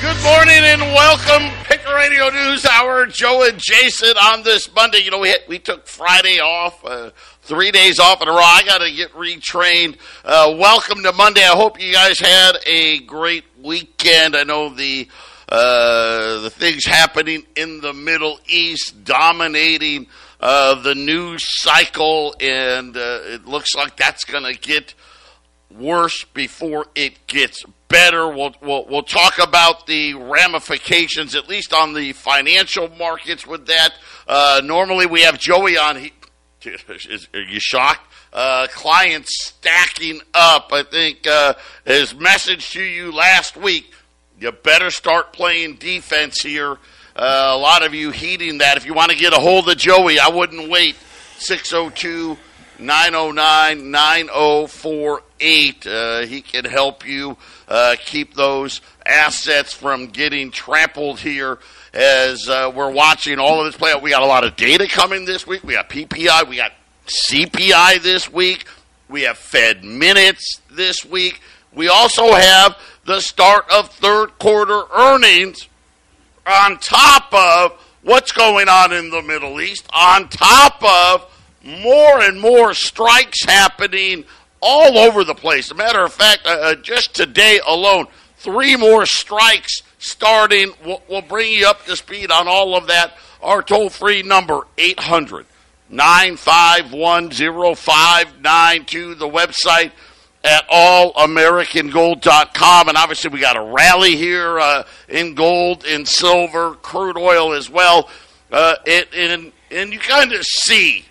Good morning and welcome, Patriot Radio News Hour. Joe and Jason on this Monday. You know, we we took Friday off, uh, three days off in a row. I got to get retrained. Uh, welcome to Monday. I hope you guys had a great weekend. I know the uh, the things happening in the Middle East dominating uh, the news cycle, and uh, it looks like that's going to get worse before it gets better. We'll, we'll, we'll talk about the ramifications, at least on the financial markets with that. Uh, normally we have Joey on. He, is, are you shocked? Uh, clients stacking up. I think uh, his message to you last week, you better start playing defense here. Uh, a lot of you heeding that. If you want to get a hold of Joey, I wouldn't wait. 602 909 9048. Uh, he can help you uh, keep those assets from getting trampled here as uh, we're watching all of this play out. We got a lot of data coming this week. We got PPI, we got CPI this week, we have Fed minutes this week. We also have the start of third quarter earnings on top of what's going on in the Middle East, on top of more and more strikes happening all over the place. As a matter of fact, uh, uh, just today alone, three more strikes starting. We'll, we'll, bring you up to speed on all of that. Our toll free number, 800 951 0592. The website at allamericangold.com. And obviously, we got a rally here uh, in gold, in silver, crude oil as well. Uh, it, and, and you kind of see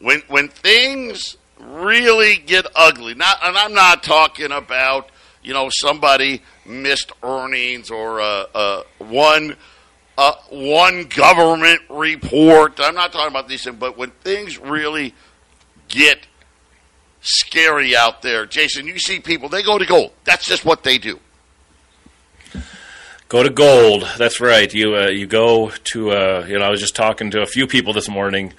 when when things really get ugly. Not, and I'm not talking about you know somebody missed earnings or uh, uh, one uh, one government report. I'm not talking about these things, but when things really get scary out there, Jason, you see people they go to gold. That's just what they do. Go to gold. That's right. You uh, you go to uh, you know. I was just talking to a few people this morning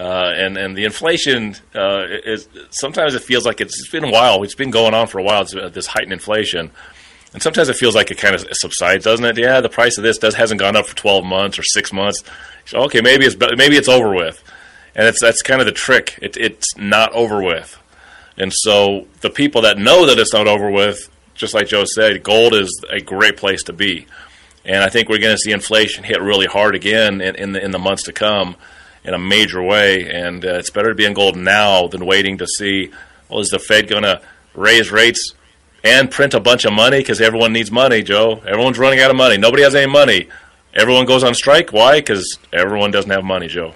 uh, and and the inflation uh, is sometimes it feels like it's, it's been a while. It's been going on for a while. It's, uh, this heightened inflation, and sometimes it feels like it kind of subsides, doesn't it? Yeah, the price of this does hasn't gone up for twelve months or six months. So, okay, maybe it's maybe it's over with, and it's that's kind of the trick. It, it's not over with, and so the people that know that it's not over with, just like Joe said, gold is a great place to be, and I think we're going to see inflation hit really hard again in, in the in the months to come in a major way. And uh, it's better to be in gold now than waiting to see, well, is the Fed going to raise rates and print a bunch of money? Because everyone needs money, Joe. Everyone's running out of money. Nobody has any money. Everyone goes on strike. Why? Because everyone doesn't have money, Joe.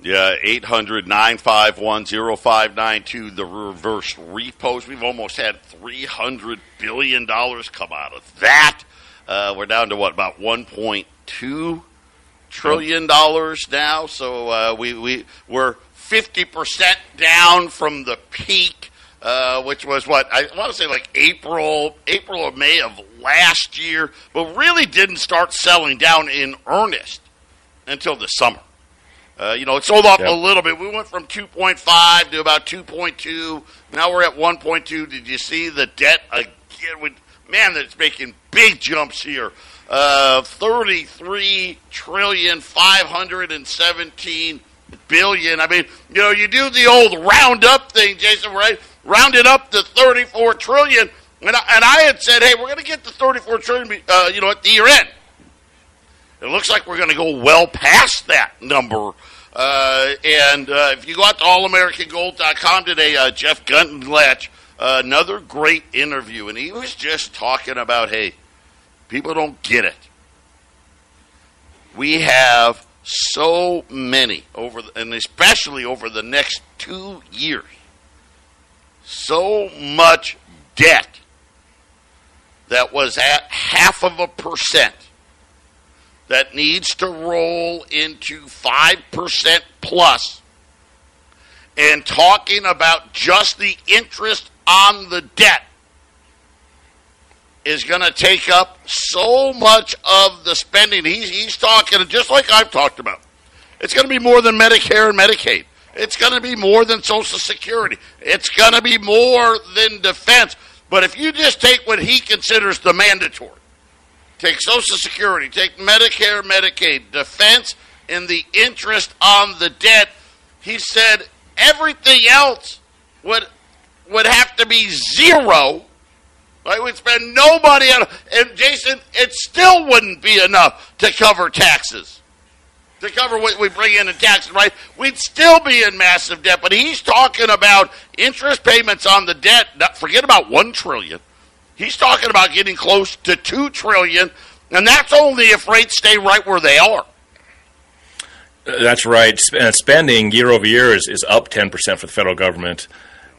Yeah, 800 951 0592, the reverse repos. We've almost had $300 billion come out of that. Uh, we're down to what, about 1.2 trillion dollars now. So uh, we we we're fifty percent down from the peak, uh, which was what I want to say like April, April or May of last year, but really didn't start selling down in earnest until the summer. Uh, you know, it sold off yep. a little bit. We went from 2.5 to about 2.2. Now we're at 1.2. Did you see the debt again? With, man, that's making big jumps here uh, 33 trillion 517 billion. I mean, you know, you do the old round up thing, Jason, right? Round it up to 34 trillion. And I, and I had said, hey, we're going to get to 34 trillion, uh, you know, at the year end. It looks like we're going to go well past that number. Uh, and uh, if you go out to allamericangold.com today, uh, Jeff Gundlach, uh, another great interview, and he was just talking about, hey, People don't get it. We have so many over, the, and especially over the next two years, so much debt that was at half of a percent that needs to roll into 5% plus and talking about just the interest on the debt is going to take up so much of the spending. He's, he's talking just like I've talked about. It's going to be more than Medicare and Medicaid. It's going to be more than Social Security. It's going to be more than defense. But if you just take what he considers the mandatory, take Social Security, take Medicare, Medicaid, defense, and the interest on the debt, he said everything else would would have to be zero. Right? We'd spend no money on and Jason, it still wouldn't be enough to cover taxes. To cover what we bring in in taxes, right? We'd still be in massive debt. But he's talking about interest payments on the debt. Forget about one trillion. He's talking about getting close to two trillion, and that's only if rates stay right where they are. Uh, that's right. Uh, spending year over year is, is up 10% for the federal government,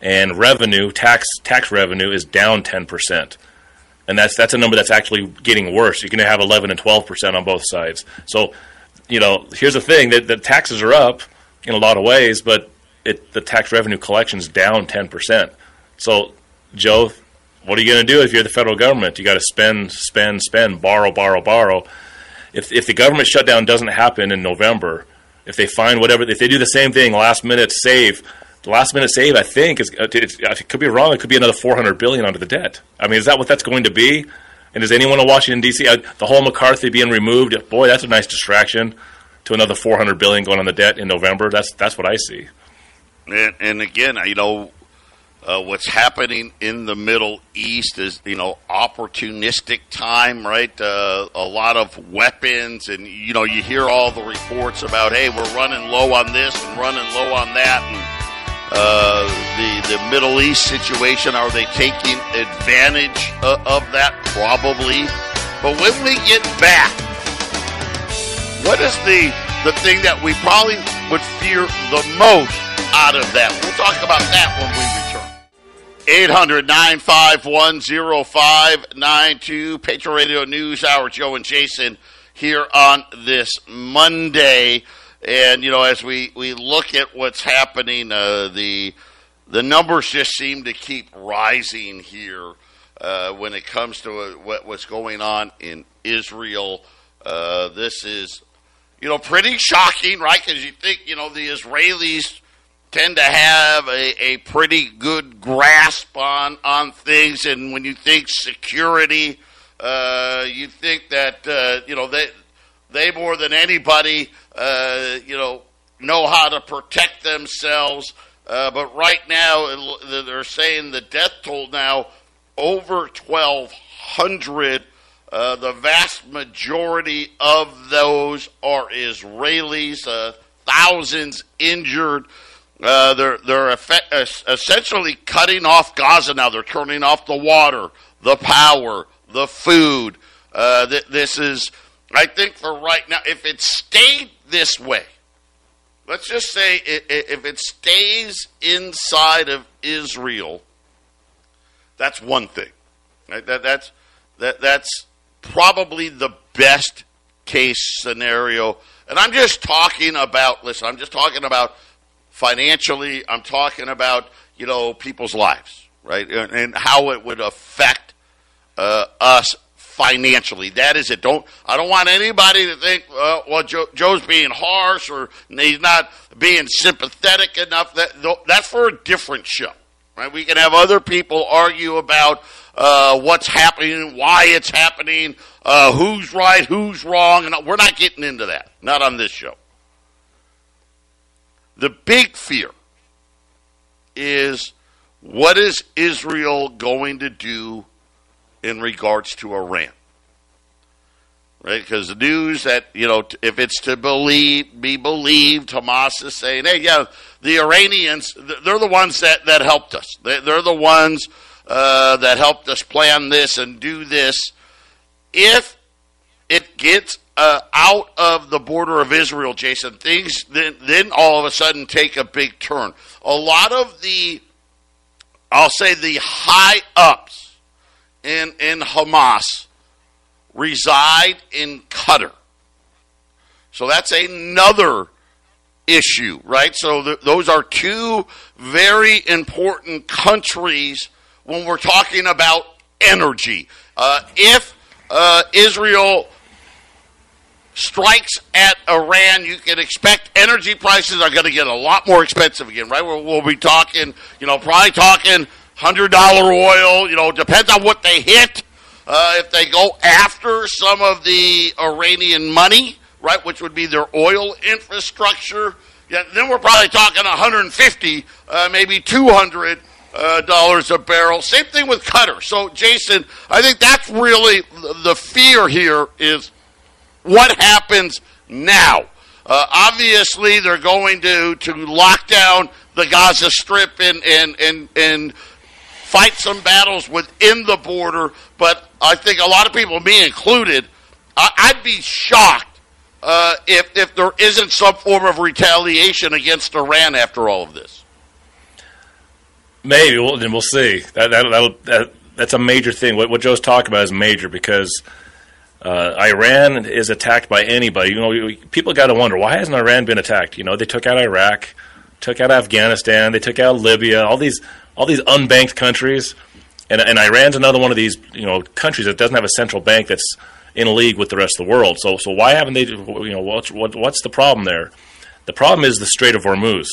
and revenue, tax tax revenue, is down 10%. And that's that's a number that's actually getting worse. You're going to have 11 and 12% on both sides. So, you know, here's the thing: that the taxes are up in a lot of ways, but it, the tax revenue collection is down 10%. So, Joe, what are you going to do if you're the federal government? You got to spend, spend, spend, borrow, borrow, borrow. If if the government shutdown doesn't happen in November, if they find whatever, if they do the same thing, last minute save, last minute save, I think is it could be wrong. It could be another four hundred billion under the debt. I mean, is that what that's going to be? And does anyone in Washington D.C. Uh, the whole McCarthy being removed? Boy, that's a nice distraction to another four hundred billion going on the debt in November. That's that's what I see. And, and again, you know, uh, what's happening in the Middle East is, you know, opportunistic time, right? Uh, a lot of weapons, and you know, you hear all the reports about, hey, we're running low on this and running low on that, and uh, the the Middle East situation. Are they taking advantage of, of that? Probably. But when we get back, what is the the thing that we probably would fear the most out of that? We'll talk about that when we return. 800 951 0592. Patriot Radio News Hour. Joe and Jason here on this Monday. And, you know, as we, we look at what's happening, uh, the, the numbers just seem to keep rising here uh, when it comes to what, what's going on in Israel. Uh, this is, you know, pretty shocking, right? Because you think, you know, the Israelis tend to have a, a pretty good grasp on, on things. And when you think security, uh, you think that, uh, you know, they, they more than anybody, uh, you know, know how to protect themselves. Uh, but right now, they're saying the death toll now over 1,200. Uh, the vast majority of those are Israelis, uh, thousands injured. Uh, they're they're effect, essentially cutting off Gaza now. They're turning off the water, the power, the food. Uh, th- this is, I think, for right now. If it stayed this way, let's just say if it stays inside of Israel, that's one thing. Right? That, that's that, that's probably the best case scenario. And I'm just talking about. Listen, I'm just talking about financially. I'm talking about you know people's lives, right, and, and how it would affect uh, us financially. That is it. Don't I don't want anybody to think, uh, well, Joe, Joe's being harsh or he's not being sympathetic enough. That that's for a different show, right? We can have other people argue about uh, what's happening, why it's happening, uh, who's right, who's wrong, and we're not getting into that. Not on this show. The big fear is what is Israel going to do in regards to Iran? Right? Because the news that, you know, if it's to believe, be believed, Hamas is saying, hey, yeah, the Iranians, they're the ones that, that helped us. They're the ones uh, that helped us plan this and do this. If it gets uh, out of the border of Israel, Jason, things then, then all of a sudden take a big turn. A lot of the, I'll say the high ups in, in Hamas reside in Qatar. So that's another issue, right? So th- those are two very important countries when we're talking about energy. Uh, if uh, Israel strikes at Iran, you can expect energy prices are going to get a lot more expensive again, right? We'll, we'll be talking, you know, probably talking hundred dollar oil. You know, depends on what they hit. Uh, if they go after some of the Iranian money, right, which would be their oil infrastructure, yeah, then we're probably talking 150, uh, maybe 200 uh, dollars a barrel. Same thing with Qatar. So, Jason, I think that's really the fear here is what happens now. Uh, obviously, they're going to to lock down the Gaza Strip and and and and fight some battles within the border. But I think a lot of people, me included, I, would be shocked uh, if if there isn't some form of retaliation against Iran after all of this. Maybe, well, then we'll see. That, that, that, that's a major thing. What, what Joe's talking about is major because uh, Iran is attacked by anybody. You know, people got to wonder why hasn't Iran been attacked? You know, they took out Iraq, took out Afghanistan, they took out Libya, all these all these unbanked countries, and, and Iran's another one of these you know countries that doesn't have a central bank that's in league with the rest of the world. So so why haven't they? You know, what's what, what's the problem there? The problem is the Strait of Hormuz.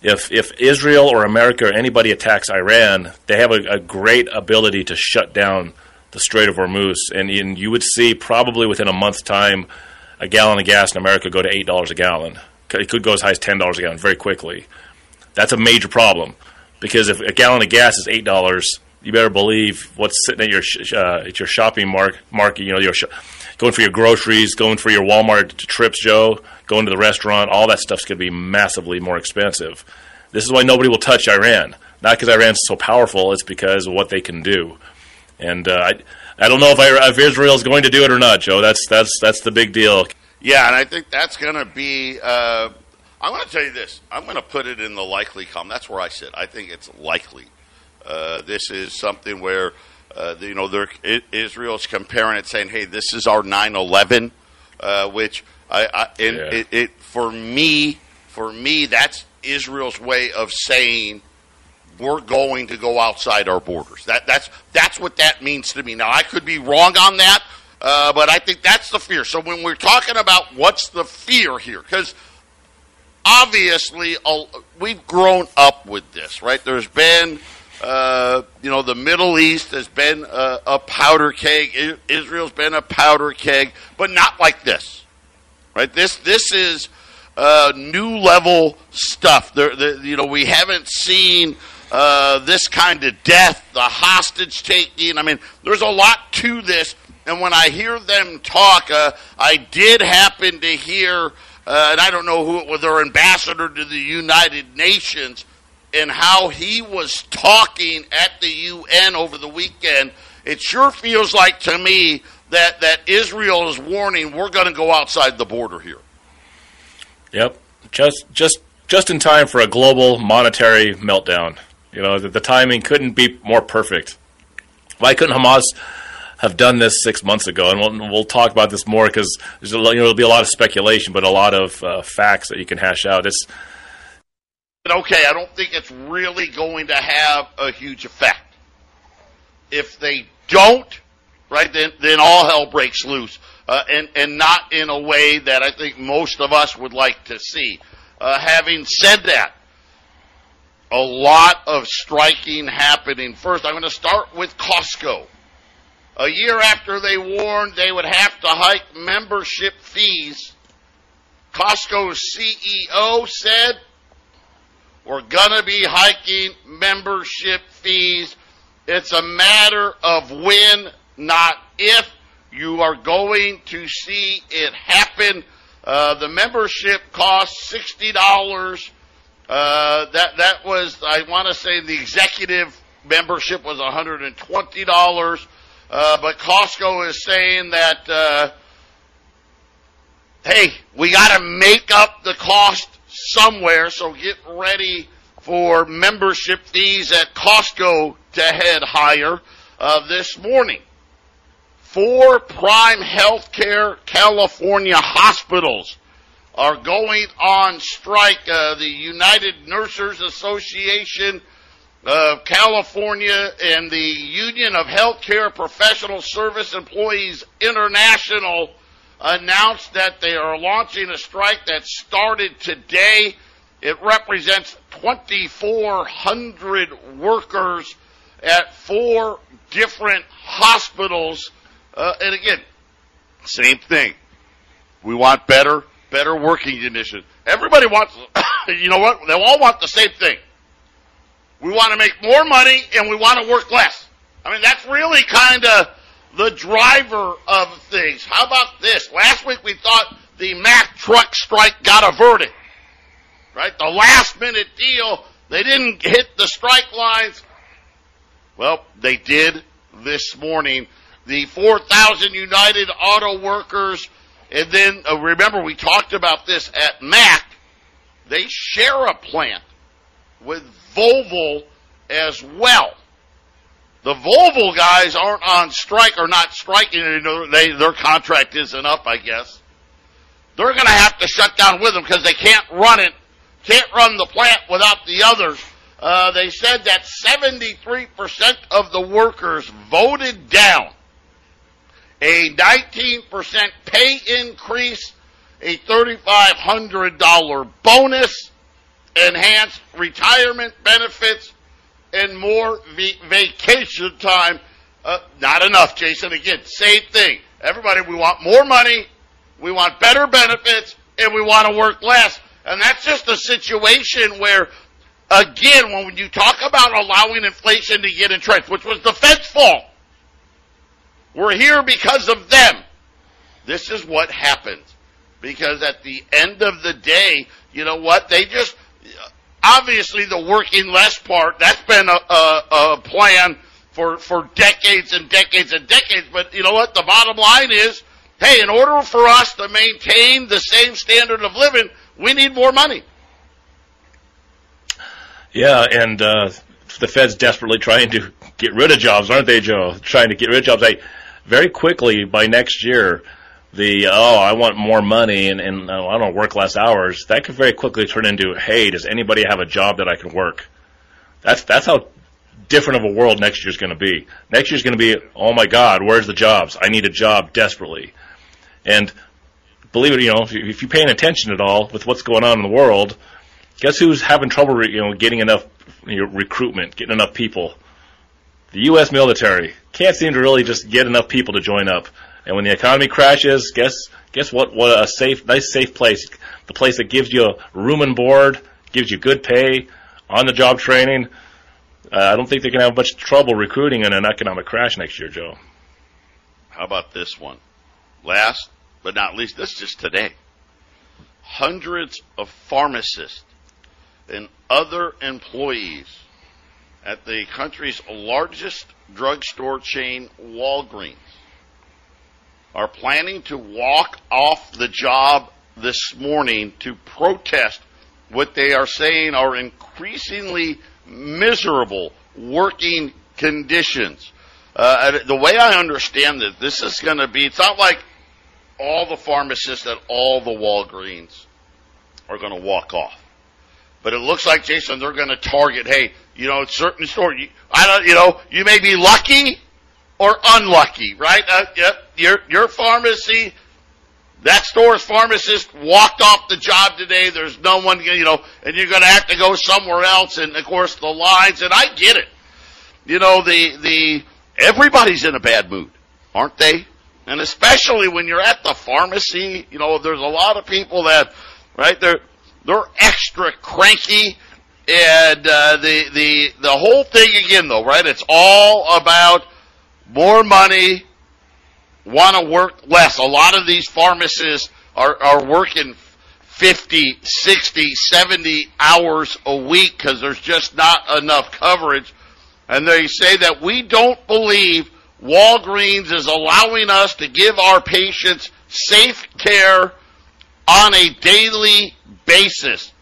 If if Israel or America or anybody attacks Iran, they have a, a great ability to shut down the Strait of Hormuz, and, and you would see probably within a month's time a gallon of gas in America go to eight dollars a gallon. It could go as high as ten dollars a gallon very quickly. That's a major problem because if a gallon of gas is eight dollars, you better believe what's sitting at your sh- uh, at your shopping mark market. You know, you're sh- going for your groceries, going for your Walmart trips, Joe, going to the restaurant. All that stuff's going to be massively more expensive. This is why nobody will touch Iran. Not because Iran's so powerful; it's because of what they can do. And uh, I, I don't know if, I, if Israel's going to do it or not, Joe. That's that's that's the big deal. Yeah, and I think that's going to be. Uh, I'm going to tell you this. I'm going to put it in the likely column. That's where I sit. I think it's likely. Uh, this is something where uh, you know Israel's comparing it, saying, "Hey, this is our 9/11," uh, which I, I yeah. it, it for me, for me, that's Israel's way of saying we're going to go outside our borders. That, that's, that's what that means to me. Now, I could be wrong on that, uh, but I think that's the fear. So when we're talking about what's the fear here, because obviously we've grown up with this, right? There's been, uh, you know, the Middle East has been a, a powder keg. Israel's been a powder keg, but not like this, right? This this is uh, new level stuff. There, the, you know, we haven't seen uh, this kind of death, the hostage taking. I mean, there's a lot to this. And when I hear them talk, uh, I did happen to hear, uh, and I don't know who it was, their ambassador to the United Nations, and how he was talking at the UN over the weekend. It sure feels like to me that, that Israel is warning we're going to go outside the border here. Yep, just just just in time for a global monetary meltdown. You know, the, the timing couldn't be more perfect. Why couldn't Hamas have done this six months ago? And we'll, we'll talk about this more because there's you know, there'll be a lot of speculation, but a lot of uh, facts that you can hash out. It's okay. I don't think it's really going to have a huge effect. If they don't, right, then then all hell breaks loose, uh, and and not in a way that I think most of us would like to see. Uh, having said that, a lot of striking happening. First, I'm going to start with Costco. A year after they warned they would have to hike membership fees, Costco's CEO said, We're going to be hiking membership fees. It's a matter of when, not if. You are going to see it happen. Uh, the membership costs $60 uh, that that was I want to say the executive membership was $120, uh, but Costco is saying that uh, hey, we got to make up the cost somewhere, so get ready for membership fees at Costco to head higher. uh, this morning. Four prime healthcare California hospitals are going on strike. Uh, the United Nurses Association of California and the Union of Healthcare Professional Service Employees International announced that they are launching a strike that started today. It represents 2,400 workers at four different hospitals. Uh, and again, same thing. We want better, better working conditions. Everybody wants, you know what? They all want the same thing. We want to make more money and we want to work less. I mean, that's really kind of the driver of things. How about this? Last week we thought the Mack truck strike got averted. Right? The last minute deal, they didn't hit the strike lines. Well, they did this morning. The 4,000 United Auto Workers, and then uh, remember we talked about this at Mack, they share a plant with Volvo as well. The Volvo guys aren't on strike or not striking. They, their contract isn't up, I guess. They're going to have to shut down with them because they can't run it, can't run the plant without the others. Uh, they said that 73% of the workers voted down a 19% pay increase, a $3,500 bonus, enhanced retirement benefits, and more v- vacation time. Uh, not enough, Jason. Again, same thing. Everybody, we want more money, we want better benefits, and we want to work less. And that's just a situation where, again, when you talk about allowing inflation to get entrenched, which was the Fed's fault, we're here because of them. This is what happens. Because at the end of the day, you know what? They just, obviously the working less part, that's been a, a, a plan for, for decades and decades and decades. But you know what? The bottom line is, hey, in order for us to maintain the same standard of living, we need more money. Yeah, and uh, the Fed's desperately trying to get rid of jobs, aren't they, Joe? Trying to get rid of jobs. I, very quickly by next year, the oh I want more money and, and oh, I don't work less hours. That could very quickly turn into hey, does anybody have a job that I can work? That's that's how different of a world next year's going to be. Next year's going to be oh my God, where's the jobs? I need a job desperately, and believe it, you know, if, you, if you're paying attention at all with what's going on in the world, guess who's having trouble, you know, getting enough you know, recruitment, getting enough people? The U.S. military can't seem to really just get enough people to join up. And when the economy crashes, guess guess what? What a safe, nice, safe place. The place that gives you room and board, gives you good pay, on the job training. Uh, I don't think they can have much trouble recruiting in an economic crash next year, Joe. How about this one? Last but not least, this is just today. Hundreds of pharmacists and other employees at the country's largest drugstore chain, Walgreens, are planning to walk off the job this morning to protest what they are saying are increasingly miserable working conditions. Uh, the way I understand it, this is going to be, it's not like all the pharmacists at all the Walgreens are going to walk off. But it looks like, Jason, they're going to target, hey, you know, certain stores, you, I don't, you know, you may be lucky or unlucky, right? Uh, yep, your, your pharmacy, that store's pharmacist walked off the job today. There's no one, you know, and you're going to have to go somewhere else. And of course, the lines, and I get it. You know, the, the, everybody's in a bad mood, aren't they? And especially when you're at the pharmacy, you know, there's a lot of people that, right, they're, they're extra cranky. And, uh, the, the, the whole thing again though, right, it's all about more money, want to work less. A lot of these pharmacists are, are working 50, 60, 70 hours a week because there's just not enough coverage. And they say that we don't believe Walgreens is allowing us to give our patients safe care on a daily basis.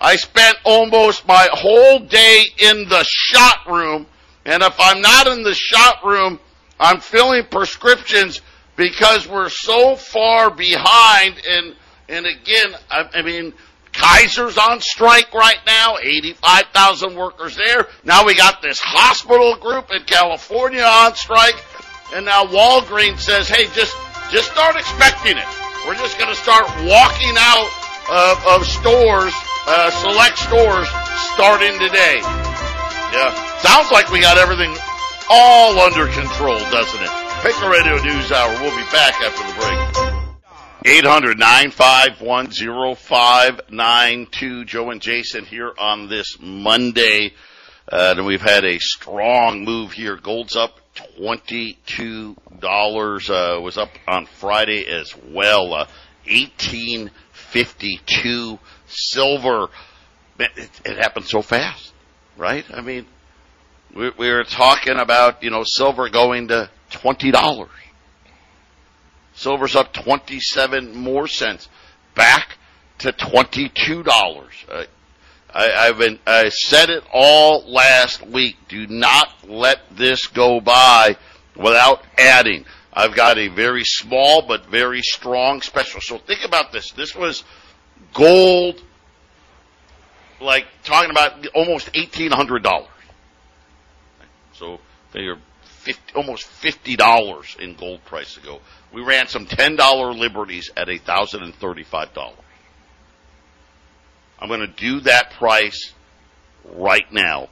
I spent almost my whole day in the shot room And if I'm not in the shop room, I'm filling prescriptions because we're so far behind. And, and again, I, I mean, Kaiser's on strike right now, 85,000 workers there. Now we got this hospital group in California on strike. And now Walgreens says, hey, just, just start expecting it. We're just going to start walking out of, of stores, uh, select stores starting today. Yeah. Sounds like we got everything all under control, doesn't it? Patriot Radio News Hour. We'll be back after the break. 800-951-0592. Joe and Jason here on this Monday. Uh, and we've had a strong move here. Gold's up $22. Uh, was up on Friday as well. Uh, 1852 silver. It, it happened so fast, right? I mean, we, we were talking about, you know, silver going to $20. Silver's up 27 more cents, back to $22. Uh, I, I've been, I said it all last week. Do not let this go by without adding. I've got a very small but very strong special. So think about this. This was gold, like talking about almost $1,800. So figure 50, almost $50 in gold price ago. We ran some $10 liberties at $1,035. I'm going to do that price right now.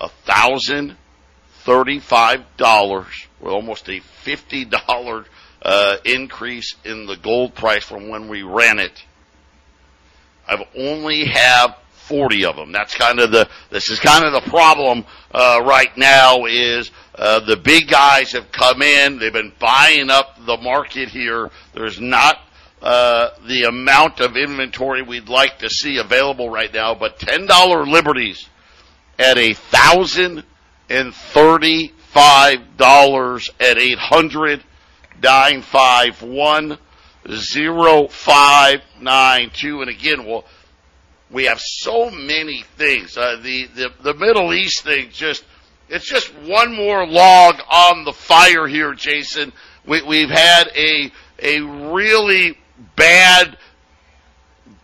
$1,035 with almost a $50 uh, increase in the gold price from when we ran it. I've only have 40 of them. That's kind of the, this is kind of the problem, uh, right now is, uh, the big guys have come in. They've been buying up the market here. There's not, uh, the amount of inventory we'd like to see available right now, but $10 liberties at a thousand and thirty-five dollars at eight hundred nine five one zero five nine two. And again, well, we have so many things. Uh, the, the the Middle East thing just it's just one more log on the fire here, Jason. We, we've had a a really bad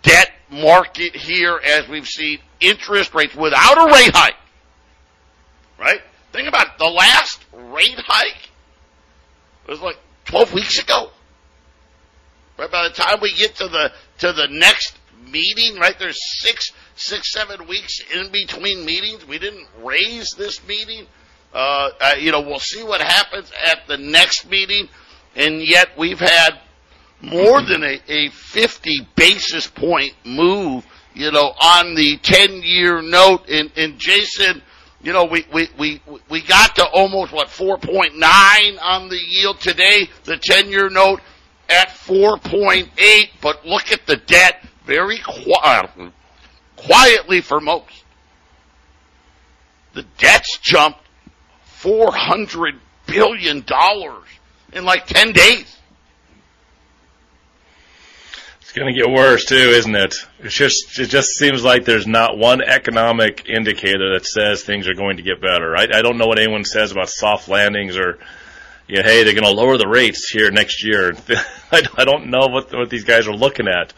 debt market here as we've seen interest rates without a rate hike. Right? Think about it. The last rate hike was like 12 weeks ago. Right? By the time we get to the, to the next meeting, right? There's six, six, seven weeks in between meetings. We didn't raise this meeting. Uh, you know, we'll see what happens at the next meeting. And yet we've had more than a, a 50 basis point move, you know, on the 10 year note. And, and Jason, you know, we, we, we, we got to almost what 4.9 on the yield today, the 10 year note at 4.8, but look at the debt very quiet, quietly for most. The debt's jumped 400 billion dollars in like 10 days. It's going to get worse too, isn't it? It's just it just seems like there's not one economic indicator that says things are going to get better. I, I don't know what anyone says about soft landings or, you know, hey, they're going to lower the rates here next year. I, I don't know what what these guys are looking at.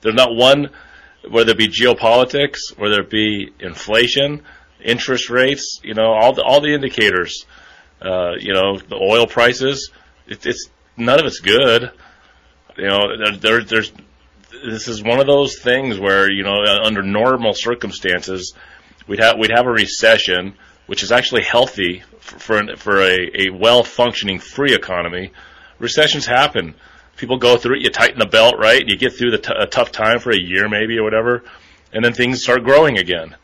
There's not one, whether it be geopolitics, whether it be inflation, interest rates, you know, all the all the indicators, uh, you know, the oil prices. It, it's none of it's good. You know, there, there's this is one of those things where you know under normal circumstances we'd have we'd have a recession, which is actually healthy for for, for a, a well functioning free economy. Recessions happen. People go through it. You tighten the belt, right? You get through the t- a tough time for a year, maybe or whatever, and then things start growing again.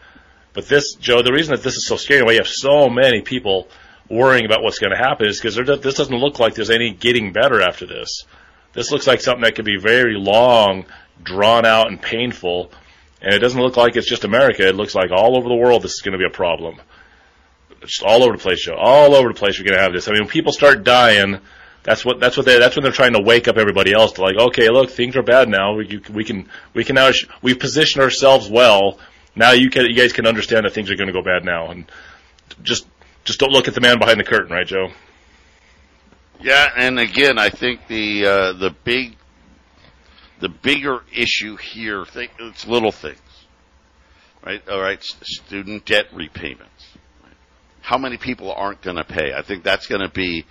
But this, Joe, the reason that this is so scary, why you have so many people worrying about what's going to happen, is because this doesn't look like there's any getting better after this. This looks like something that could be very long, drawn out, and painful. And it doesn't look like it's just America. It looks like all over the world this is going to be a problem. Just all over the place, Joe. All over the place, we're going to have this. I mean, when people start dying, that's what that's what they that's when they're trying to wake up everybody else to like, okay, look, things are bad now. We we can we can now we position ourselves well. Now you can you guys can understand that things are going to go bad now, and just just don't look at the man behind the curtain, right, Joe? Yeah, and again, I think the uh, the big the bigger issue here, it's little things, right? All right, student debt repayments. How many people aren't going to pay? I think that's going to be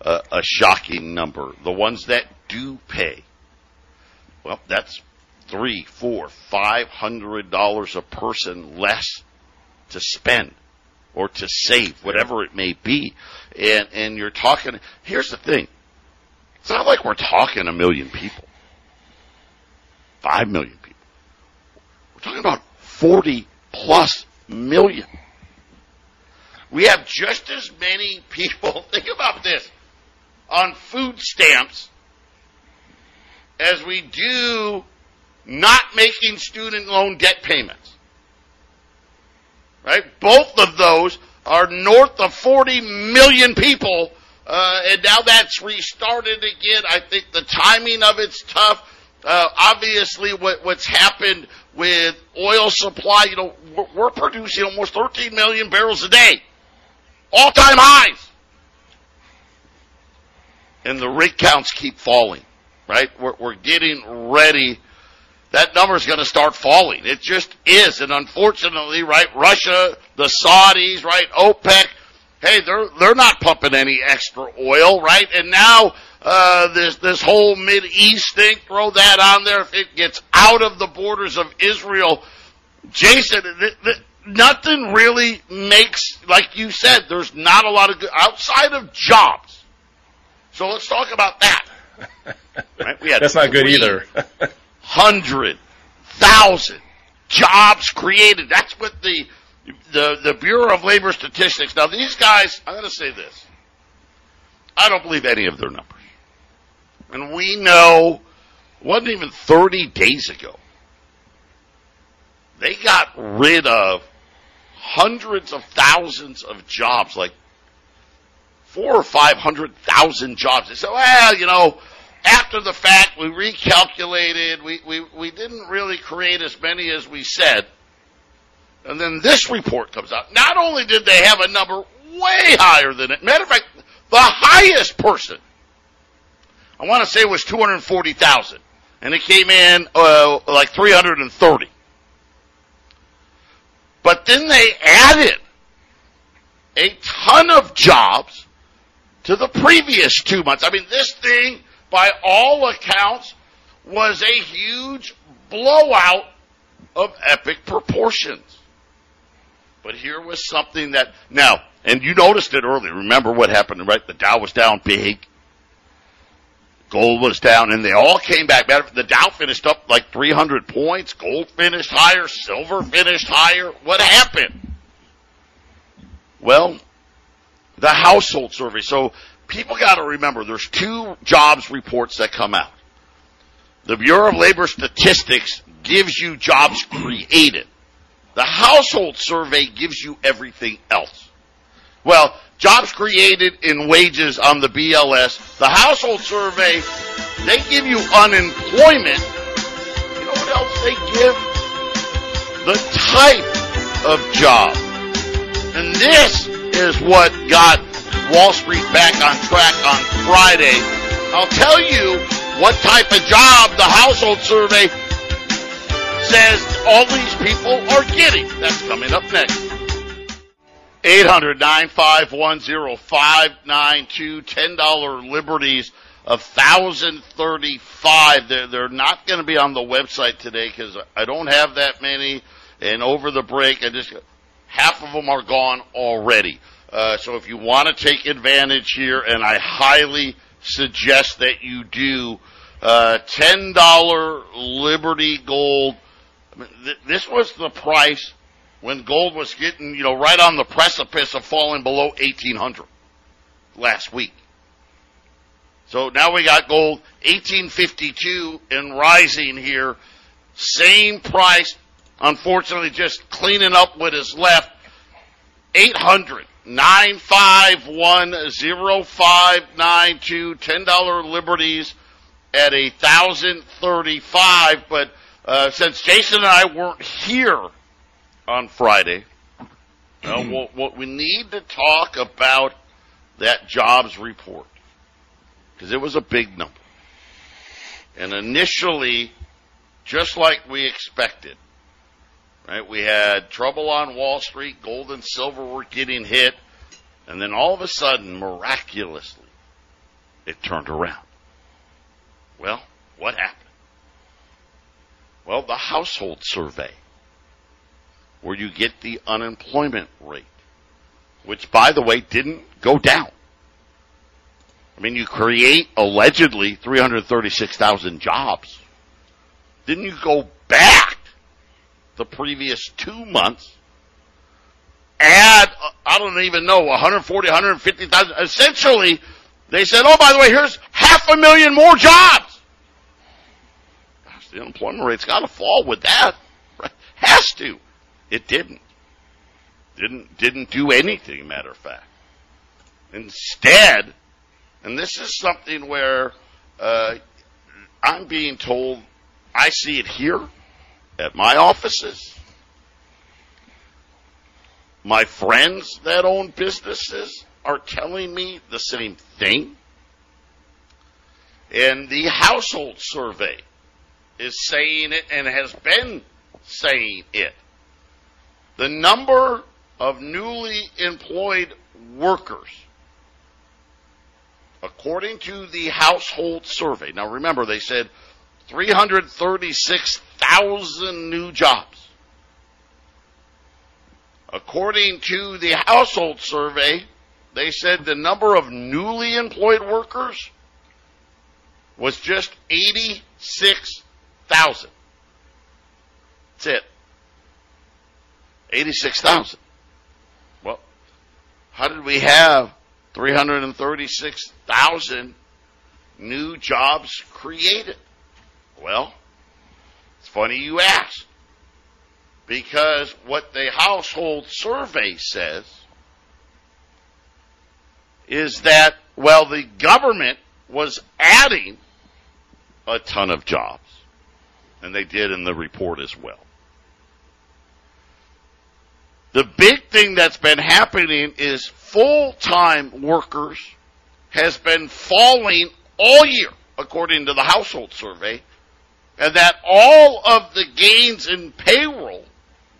a, shocking number. The ones that do pay, well, that's three, four, five hundred dollars a person less to spend or to save, whatever it may be. And and you're talking. Here's the thing: it's not like we're talking a million people, five million people. We're talking about forty plus million. We have just as many people. Think about this on food stamps as we do not making student loan debt payments. Right? Both of those are north of 40 million people, uh, and now that's restarted again. I think the timing of it's tough. Uh, obviously, what, what's happened with oil supply, you know, we're, we're producing almost 13 million barrels a day, all time highs, and the rig counts keep falling. Right? We're, we're getting ready that number is going to start falling. It just is. And unfortunately, right, Russia, the Saudis, right, OPEC, hey, they're, they're not pumping any extra oil, right? And now, uh, this, this whole East thing, throw that on there. If it gets out of the borders of Israel, Jason, th- th- nothing really makes, like you said, there's not a lot of good, outside of jobs. So let's talk about that. Right? We had That's not good either. hundred thousand jobs created. That's what the the the Bureau of Labor Statistics. Now these guys, I'm going to say this. I don't believe any of their numbers. And we know wasn't even 30 days ago. They got rid of hundreds of thousands of jobs, like four or five hundred thousand jobs. They said, well, you know, after the fact, we recalculated. We, we, we didn't really create as many as we said. And then this report comes out. Not only did they have a number way higher than it, matter of fact, the highest person, I want to say was 240,000. And it came in uh, like 330. But then they added a ton of jobs to the previous two months. I mean, this thing by all accounts, was a huge blowout of epic proportions. But here was something that, now, and you noticed it earlier. Remember what happened, right? The Dow was down big. Gold was down and they all came back. The Dow finished up like 300 points. Gold finished higher. Silver finished higher. What happened? Well, the household survey. So people got to remember there's two jobs reports that come out. The Bureau of Labor Statistics gives you jobs created. The household survey gives you everything else. Well, jobs created in wages on the BLS. The household survey, they give you unemployment. You know what else they give? The type of job. And this is what got Wall Street back on track on Friday. I'll tell you what type of job the household survey says all these people are getting. That's coming up next. 800 951 $10 liberties of 1035 they're, they're not going to be on the website today because I don't have that many. And over the break, I just half of them are gone already. Uh, so if you want to take advantage here, and I highly suggest that you do, uh, ten dollar Liberty Gold. This was the price when gold was getting, you know, right on the precipice of falling below eighteen hundred last week. So now we got gold eighteen fifty two and rising here, same price. Unfortunately, just cleaning up what is left. Eight hundred Nine five one zero five nine two. Ten dollar liberties at a thousand thirty five. But uh, since Jason and I weren't here on Friday, Well, what, what we need to talk about that jobs report because it was a big number. And initially, just like we expected, right? We had trouble on Wall Street, gold and silver were getting hit, and then all of a sudden, miraculously, it turned around. Well, what happened? Well, the household survey, where you get the unemployment rate, which by the way didn't go down. I mean, you create allegedly 336,000 jobs. Didn't you go back the previous two months, add, I don't even know, 140, 150,000. Essentially, they said, oh, by the way, here's half a million more jobs. Gosh, the unemployment rate's got to fall with that. Has to. It didn't. Didn't, didn't do anything, matter of fact. Instead, and this is something where uh, I'm being told I see it here at my offices. My friends that own businesses are telling me the same thing. And the household survey is saying it and has been saying it. The number of newly employed workers according to the household survey, now remember they said 336,000 new jobs. According to the household survey, they said the number of newly employed workers was just 86,000. That's it. 86,000. Well, how did we have 336,000 new jobs created. Well, it's funny you ask. Because what the household survey says is that, well, the government was adding a ton of jobs. And they did in the report as well. The big thing that's been happening is full-time workers has been falling all year, according to the household survey, and that all of the gains in payroll,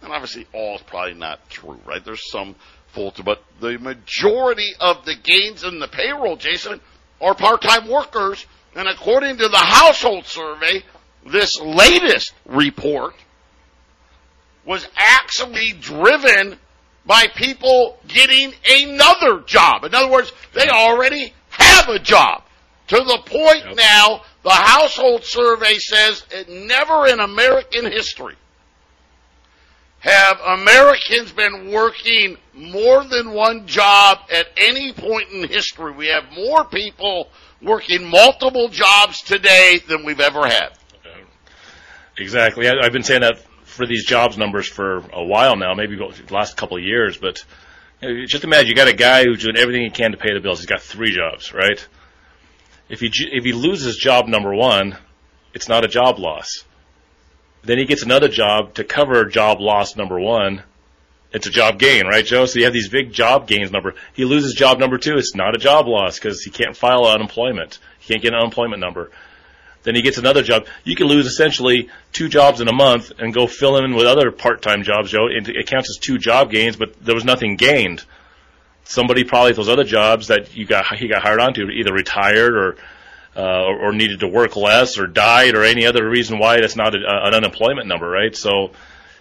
and obviously all is probably not true, right? There's some full, but the majority of the gains in the payroll, Jason, are part-time workers, and according to the household survey, this latest report was actually driven by people getting another job. In other words, they already have a job. To the point yep. now, the household survey says it never in American history have Americans been working more than one job at any point in history. We have more people working multiple jobs today than we've ever had. Exactly. I've been saying that for these jobs numbers for a while now, maybe the last couple of years. But just imagine you got a guy who's doing everything he can to pay the bills. He's got three jobs, right? If he if he loses job number one, it's not a job loss. Then he gets another job to cover job loss number one. It's a job gain, right, Joe? So you have these big job gains number. He loses job number two. It's not a job loss because he can't file unemployment. He can't get an unemployment number. Then he gets another job. You can lose essentially two jobs in a month and go fill in with other part-time jobs, Joe. It counts as two job gains, but there was nothing gained. Somebody probably those other jobs that you got he got hired onto either retired or uh, or, needed to work less or died or any other reason why that's not a, an unemployment number, right? So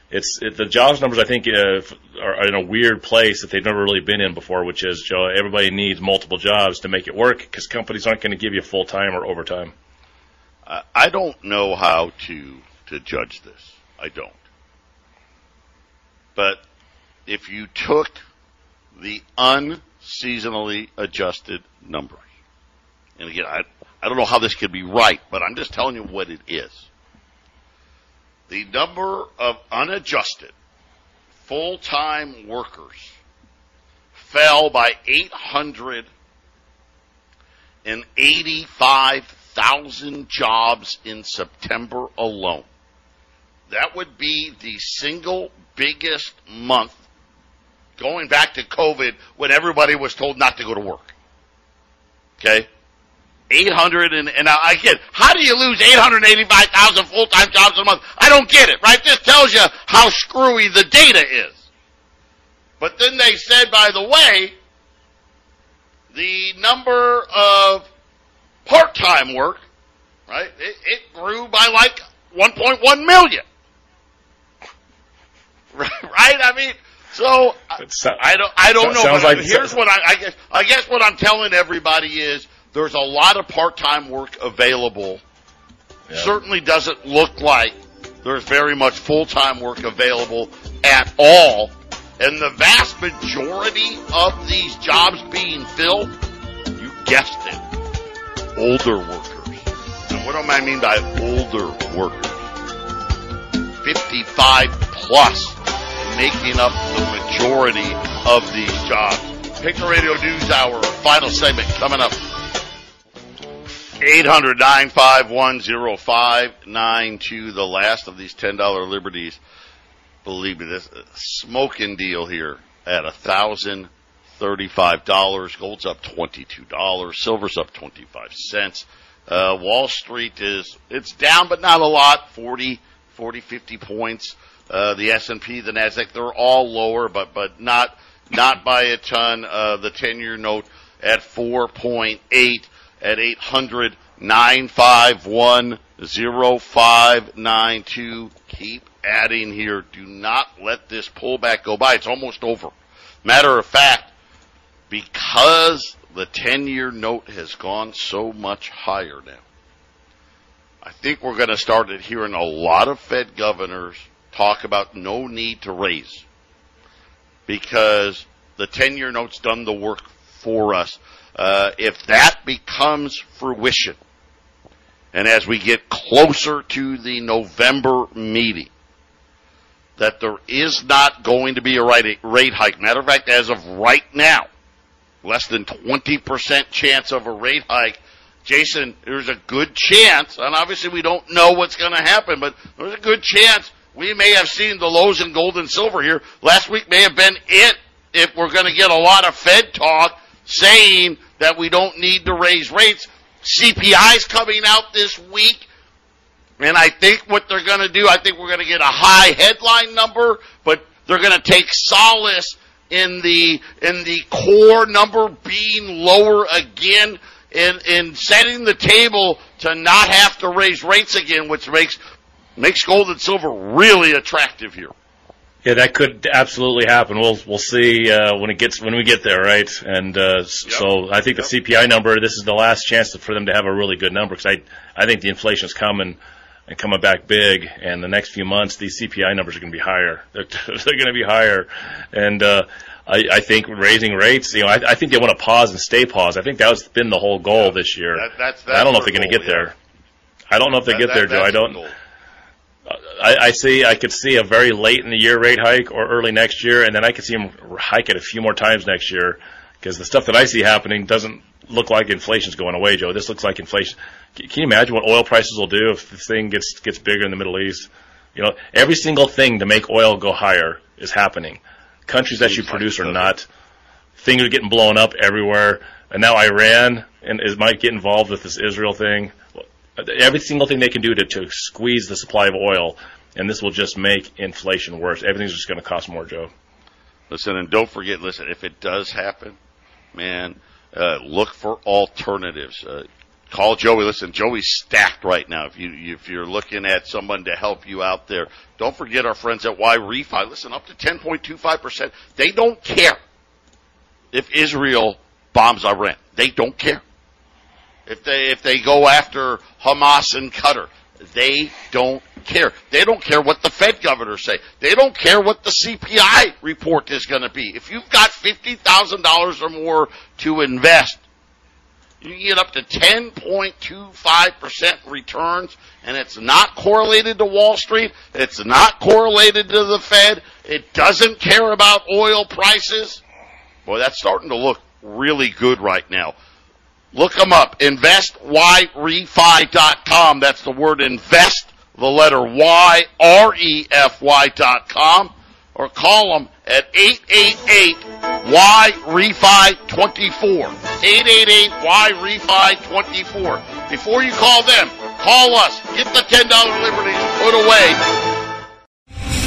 it's it, the jobs numbers I think uh, are in a weird place that they've never really been in before, which is Joe. Everybody needs multiple jobs to make it work because companies aren't going to give you full time or overtime. I don't know how to to judge this. I don't. But if you took the unseasonally adjusted numbers, and again, I, I don't know how this could be right, but I'm just telling you what it is. The number of unadjusted full-time workers fell by 885 thousand jobs in September alone. That would be the single biggest month going back to COVID when everybody was told not to go to work. Okay? 800 and, and I get, how do you lose 885,000 full-time jobs a month? I don't get it, right? This tells you how screwy the data is. But then they said, by the way, the number of part-time work, right, it, it grew by like 1.1 million. right? I mean, so so- I don't, I don't know. But like- here's what I, I guess, I guess what I'm telling everybody is there's a lot of part-time work available. Certainly doesn't look like there's very much full-time work available at all. And the vast majority of these jobs being filled, you guessed it, older workers. And what do I mean by older workers? 55 plus making up the majority of these jobs. Patriot Radio News Hour, final segment coming up. 800 951 0592, the last of these $10 liberties. Believe me, this uh, smoking deal here at a thousand thirty-five dollars. Gold's up twenty-two dollars. Silver's up twenty-five cents. Uh, Wall Street is it's down, but not a lot. 40, 40, 50 points. Uh, the S and P, the Nasdaq, they're all lower, but but not not by a ton. Uh, the ten-year note at four point eight at eight hundred nine five one zero five nine two. Keep adding here. Do not let this pullback go by. It's almost over. Matter of fact, because the 10 year note has gone so much higher now, I think we're going to start hearing a lot of Fed governors talk about no need to raise because the 10 year note's done the work for us. Uh, if that becomes fruition, and as we get closer to the November meeting, that there is not going to be a rate, rate hike. Matter of fact, as of right now, less than 20% chance of a rate hike. Jason, there's a good chance, and obviously we don't know what's going to happen, but there's a good chance we may have seen the lows in gold and silver here. Last week may have been it if we're going to get a lot of Fed talk saying that we don't need to raise rates. CPI's coming out this week. And I think what they're going to do, I think we're going to get a high headline number, but they're going to take solace in the in the core number being lower again, and in setting the table to not have to raise rates again, which makes makes gold and silver really attractive here. Yeah, that could absolutely happen. We'll we'll see uh, when it gets when we get there, right? And uh, s- so I think the CPI number. This is the last chance for them to have a really good number because I I think the inflation's coming and coming back big, and the next few months these CPI numbers are going to be higher. They're, they're going to be higher, and uh, I, I think raising rates. You know, I, I think they want to pause and stay paused. I think that's been the whole goal this year. That- that's- I don't know if they're going to get goal, there. I don't know if they That- get that- there, Joe. I don't. I, I see. I could see a very late in the year rate hike or early next year, and then I could see them hike it a few more times next year because the stuff that I see happening doesn't look like inflation's going away, Joe. This looks like inflation. Can can you imagine what oil prices will do if this thing gets gets bigger in the Middle East? You know, every single thing to make oil go higher is happening. Countries that you produce are not. Things are getting blown up everywhere, and now Iran and is might get involved with this Israel thing every single thing they can do to, to squeeze the supply of oil, and this will just make inflation worse. Everything's just going to cost more, Joe. Listen, and don't forget, listen, if it does happen, man, uh, look for alternatives. Uh, call Joey. Listen, Joey's stacked right now. If you if you're looking at someone to help you out there, don't forget our friends at Y Refi. Listen, up to 10.25 percent. They don't care if Israel bombs Iran. They don't care. If they if they go after Hamas and Qatar, they don't care. They don't care what the Fed governors say. They don't care what the CPI report is going to be. If you've got fifty thousand dollars or more to invest, you get up to ten point two five percent returns, and it's not correlated to Wall Street. It's not correlated to the Fed. It doesn't care about oil prices. Boy, that's starting to look really good right now. Look them up. InvestYRefi.com. That's the word invest, the letter Y, R-E-F-Y dot com. Or call them at 888 Y Refi 24. 888 Y Refi 24. Before you call them, call us. Get the $10 liberties put away.